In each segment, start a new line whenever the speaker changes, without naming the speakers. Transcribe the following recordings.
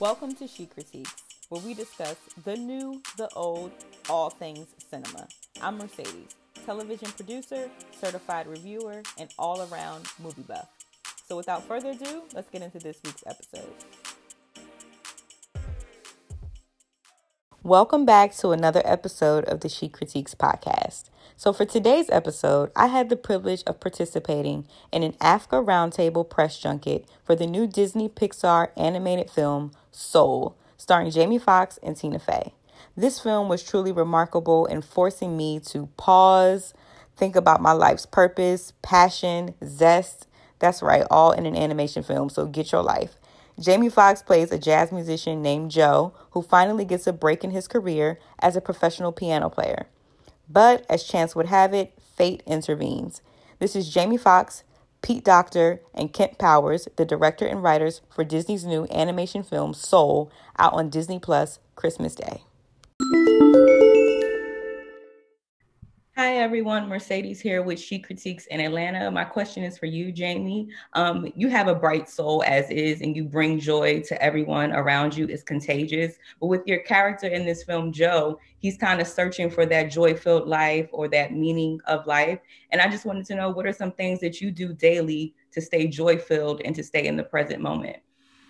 Welcome to Chic Critiques, where we discuss the new, the old, all things cinema. I'm Mercedes, television producer, certified reviewer, and all around movie buff. So without further ado, let's get into this week's episode. Welcome back to another episode of the Chic Critiques podcast. So, for today's episode, I had the privilege of participating in an AFCA Roundtable press junket for the new Disney Pixar animated film Soul, starring Jamie Foxx and Tina Fey. This film was truly remarkable in forcing me to pause, think about my life's purpose, passion, zest. That's right, all in an animation film, so get your life. Jamie Foxx plays a jazz musician named Joe who finally gets a break in his career as a professional piano player. But as chance would have it, fate intervenes. This is Jamie Foxx, Pete Docter, and Kemp Powers, the director and writers for Disney's new animation film Soul, out on Disney Plus Christmas Day. Hi everyone, Mercedes here with Chic Critiques in Atlanta. My question is for you, Jamie. Um, you have a bright soul as is, and you bring joy to everyone around you. It's contagious. But with your character in this film, Joe, he's kind of searching for that joy-filled life or that meaning of life. And I just wanted to know what are some things that you do daily to stay joy-filled and to stay in the present moment.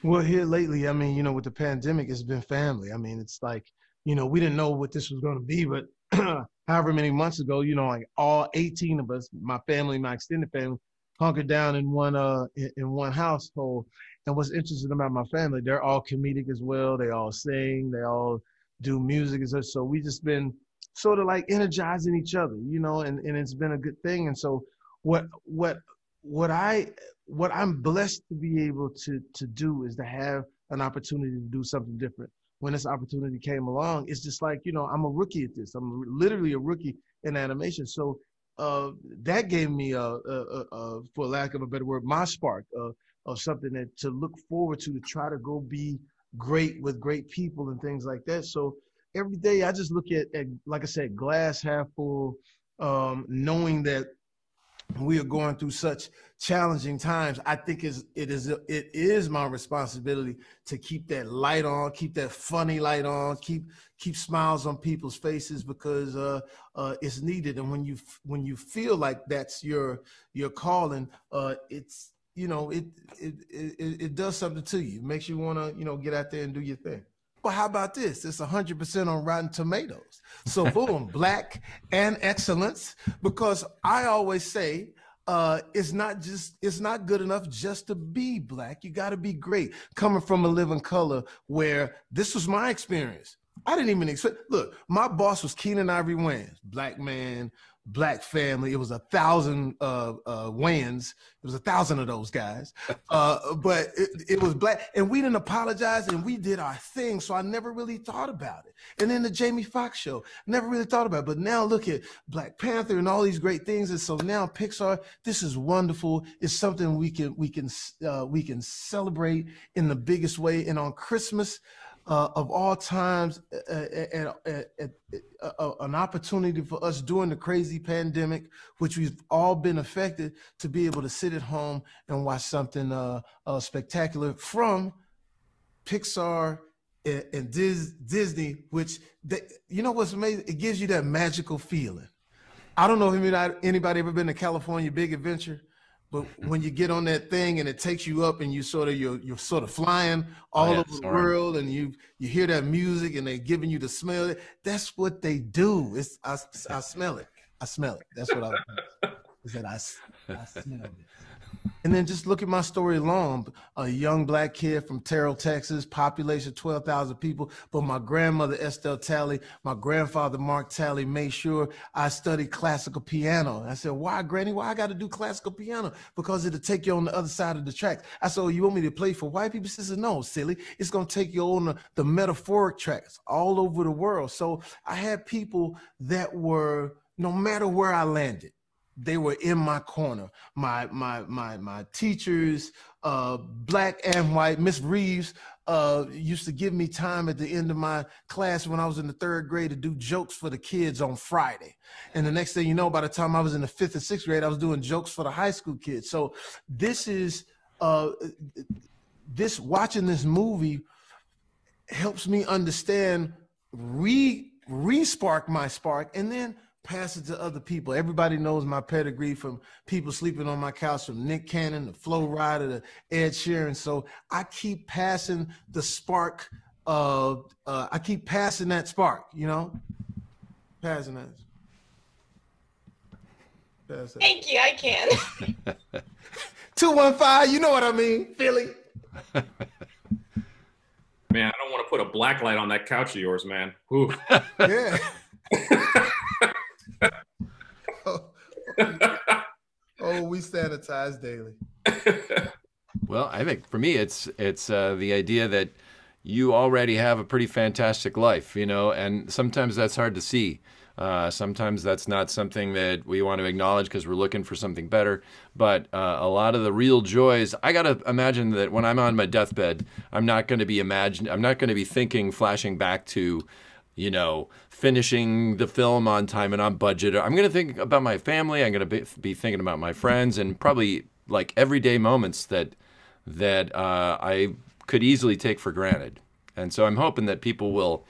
Well, here lately, I mean, you know, with the pandemic, it's been family. I mean, it's like, you know, we didn't know what this was going to be, but however many months ago, you know, like all 18 of us, my family, my extended family, hunkered down in one uh in, one household. And what's interesting about my family, they're all comedic as well. They all sing, they all do music and such. So we just been sort of like energizing each other, you know, and, and it's been a good thing. And so what what what I what I'm blessed to be able to to do is to have an opportunity to do something different when this opportunity came along, it's just like, you know, I'm a rookie at this. I'm literally a rookie in animation. So uh, that gave me, a, a, a, for lack of a better word, my spark uh, of something that to look forward to, to try to go be great with great people and things like that. So every day I just look at, at like I said, glass half full, um, knowing that we are going through such challenging times i think is it is it is my responsibility to keep that light on keep that funny light on keep keep smiles on people's faces because uh, uh, it's needed. And when you when you feel like that's your your calling uh, it's you know it, it it it does something to you. It makes you want to you know get out there and do your thing well, how about this? It's 100% on Rotten Tomatoes. So, boom, black and excellence. Because I always say, uh, it's not just it's not good enough just to be black. You got to be great. Coming from In Living Color, where this was my experience. I didn't even expect. Look, my boss was Keenen Ivory Wayans, black man, black family. It was a thousand uh, uh, Wayans. It was a thousand of those guys. Uh, but it, it, was black, and we didn't apologize, and we did our thing. So I never really thought about it. And then the Jamie Foxx show, never really thought about it. But now look at Black Panther and all these great things. And so now Pixar, this is wonderful. It's something we can we can uh, we can celebrate in the biggest way. And on Christmas uh, of all times uh, uh, uh, and an opportunity for us during the crazy pandemic, which we've all been affected, to be able to sit at home and watch something uh, uh, spectacular from Pixar and, and Dis- Disney, which they, you know what's amazing? It gives you that magical feeling. I don't know if anybody ever been to California Big Adventure, but when you get on that thing and it takes you up and you sort of you're you're sort of flying oh, all oh, yeah, over sorry. the world and you you hear that music and they're giving you the smell. That's what they do. It's I, I smell it. I smell it. That's what I. I, I smell it. And then just look at my story alone. A young black kid from Terrell, Texas, population 12,000 people. But my grandmother, Estelle Talley, my grandfather, Mark Talley, made sure I studied classical piano. I said, Why, Granny? Why I got to do classical piano? Because it'll take you on the other side of the tracks. I said, oh, You want me to play for white people? She said, No, silly. It's going to take you on the, the metaphoric tracks all over the world. So I had people that were, no matter where I landed, they were in my corner. My my my my teachers, uh, black and white. Miss Reeves uh, used to give me time at the end of my class when I was in the third grade to do jokes for the kids on Friday. And the next thing you know, by the time I was in the fifth and sixth grade, I was doing jokes for the high school kids. So this is uh, this watching this movie helps me understand, re re-spark my spark, and then pass it to other people. Everybody knows my pedigree from people sleeping on my couch, from Nick Cannon, the Flo Rida, the Ed Sheeran. So I keep passing the spark of, uh, I keep passing that spark, you know, passing that.
Pass that. Thank you. I can.
215, you know what I mean, Philly.
Man, I don't want to put a black light on that couch of yours, man. Ooh.
yeah. oh, we sanitize daily.
well, I think for me, it's it's uh, the idea that you already have a pretty fantastic life, you know, and sometimes that's hard to see. Uh, sometimes that's not something that we want to acknowledge because we're looking for something better. But uh, a lot of the real joys, I gotta imagine that when I'm on my deathbed, I'm not going to be imagine, I'm not going to be thinking, flashing back to, you know, finishing the film on time and on budget. I'm going to think about my family. I'm going to be, be, thinking about my friends and probably like everyday moments that that uh, I could easily take for granted. And so I'm hoping that people will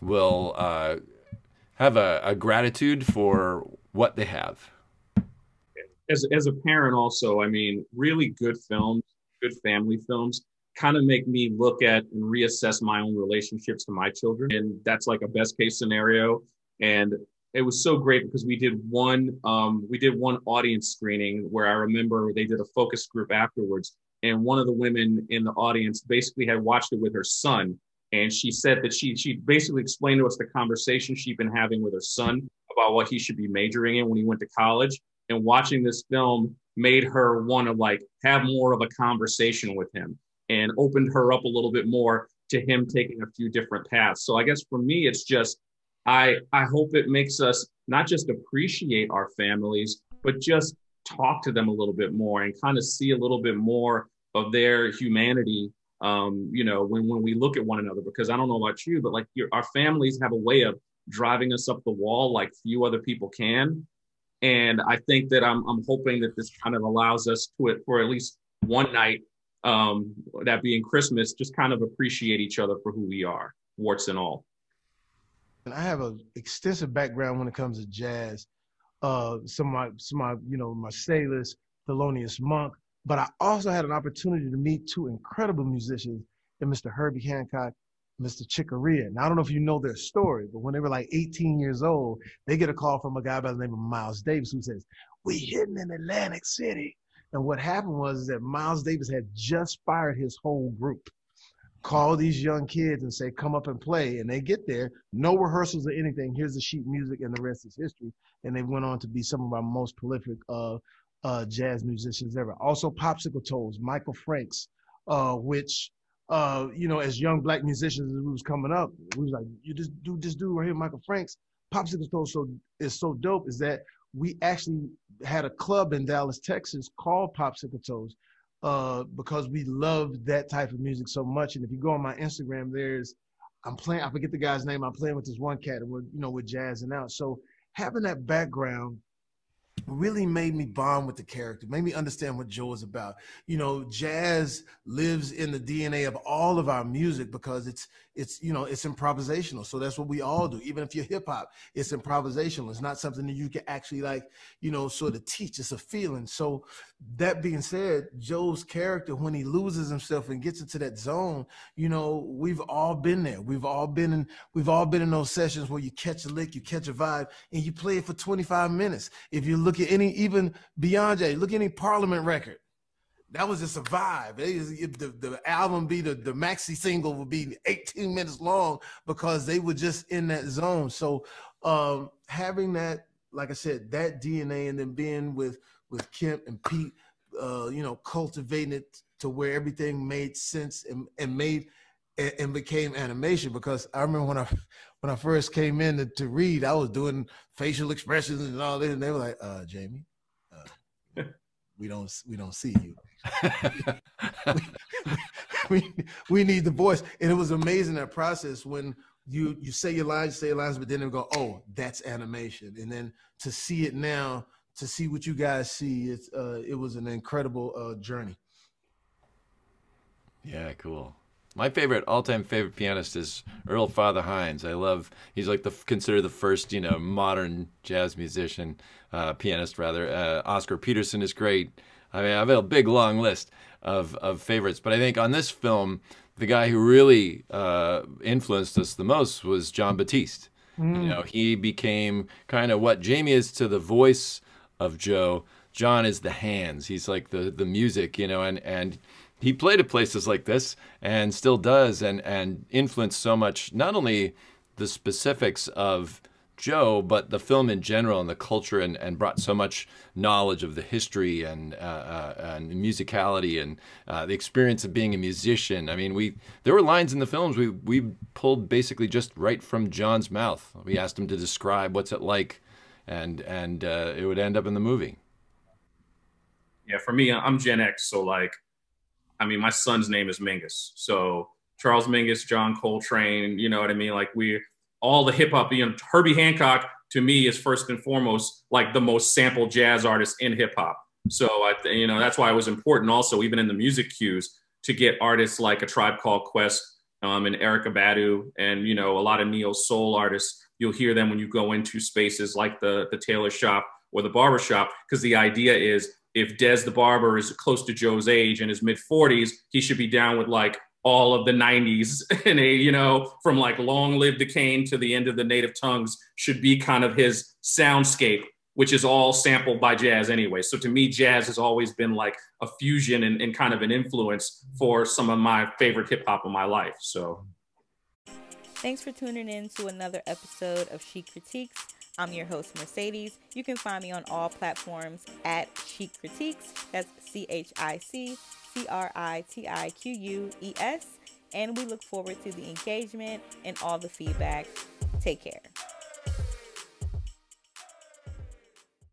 will uh, have a, a gratitude for what they have.
As, as a parent, also, I mean, really good films, good family films kind of make me look at and reassess my own relationships to my children. And that's like a best case scenario. And it was so great because we did one um, we did one audience screening where I remember they did a focus group afterwards, and one of the women in the audience basically had watched it with her son, and she said that she she basically explained to us the conversation she'd been having with her son about what he should be majoring in when he went to college and watching this film made her want to like have more of a conversation with him and opened her up a little bit more to him taking a few different paths so i guess for me it's just i i hope it makes us not just appreciate our families but just talk to them a little bit more and kind of see a little bit more of their humanity um, you know, when, when we look at one another, because I don't know about you, but like your, our families have a way of driving us up the wall like few other people can. And I think that I'm, I'm hoping that this kind of allows us to it for at least one night, um, that being Christmas, just kind of appreciate each other for who we are, warts and all.
And I have an extensive background when it comes to jazz. Uh, some of my, some of my, you know, my Marsalis, Thelonious Monk, but I also had an opportunity to meet two incredible musicians, and Mr. Herbie Hancock, Mr. Chick Corea. Now I don't know if you know their story, but when they were like 18 years old, they get a call from a guy by the name of Miles Davis who says, "We hitting in Atlantic City." And what happened was that Miles Davis had just fired his whole group. Call these young kids and say, "Come up and play." And they get there, no rehearsals or anything. Here's the sheet music, and the rest is history. And they went on to be some of our most prolific uh, uh, jazz musicians ever. Also, Popsicle Toes, Michael Franks, uh, which uh, you know, as young black musicians, as we was coming up, we was like, you just do this dude right here, Michael Franks. Popsicle Toes so is so dope is that we actually had a club in Dallas, Texas called Popsicle Toes uh, because we loved that type of music so much. And if you go on my Instagram, there's I'm playing. I forget the guy's name. I'm playing with this one cat, and we're you know we're jazzing out. So having that background really made me bond with the character, made me understand what Joe is about. You know, jazz lives in the DNA of all of our music because it's it's you know it's improvisational. So that's what we all do. Even if you're hip hop, it's improvisational. It's not something that you can actually like you know sort of teach. It's a feeling. So that being said, Joe's character when he loses himself and gets into that zone, you know, we've all been there. We've all been in we've all been in those sessions where you catch a lick, you catch a vibe, and you play it for 25 minutes. If you look at any even Beyonce, look at any Parliament record that was just a vibe. The, the album be the, the maxi single would be 18 minutes long because they were just in that zone. So um, having that, like I said, that DNA and then being with with Kemp and Pete, uh, you know, cultivating it to where everything made sense and, and made and, and, became animation. Because I remember when I when I first came in to, to read, I was doing facial expressions and all this, and they were like, uh, Jamie, uh, we don't we don't see you we, we need the voice. And it was amazing that process when you you say your lines, say your lines, but then they go, oh, that's animation. And then to see it now, to see what you guys see, it's uh, it was an incredible uh, journey.
Yeah, cool. My favorite all-time favorite pianist is Earl Father Hines. I love he's like the considered the first you know modern jazz musician, uh, pianist rather. Uh, Oscar Peterson is great. I mean, I have a big long list of of favorites, but I think on this film, the guy who really uh, influenced us the most was Jon Batiste. Mm. You know, he became kind of what Jamie is to the voice of Joe. Jon is the hands. He's like the the music, you know, and and he played at places like this and still does and and influenced so much not only the specifics of Joe, but the film in general and the culture, and, and brought so much knowledge of the history and uh, uh, and musicality and uh, the experience of being a musician. I mean, we there were lines in the films we we pulled basically just right from Jon's mouth. We asked him to describe what's it like, and and uh, it would end up in the movie.
Yeah, for me, I'm Gen X, so like, I mean, my son's name is Mingus, so Charles Mingus, John Coltrane. You know what I mean? Like we all the hip hop, you know, Herbie Hancock to me is first and foremost like the most sampled jazz artist in hip hop. So I, you know, that's why it was important also, even in the music cues, to get artists like a Tribe Called Quest um, and Erykah Badu, and you know, a lot of neo soul artists. You'll hear them when you go into spaces like the the tailor shop or the barber shop, because the idea is if Des the barber is close to Joe's age in his mid 40s, he should be down with like all of the 90s and a you know from like long live the Kane to the end of the native tongues should be kind of his soundscape which is all sampled by jazz anyway. So to me jazz has always been like a fusion and, and kind of an influence for some of my favorite hip-hop of my life so.
Thanks for tuning in to another episode of Chic Critiques I'm your host, Mercedes. You can find me on all platforms at Chic Critiques. That's C H I C C R I T I Q U E S. And we look forward to the engagement and all the feedback. Take care.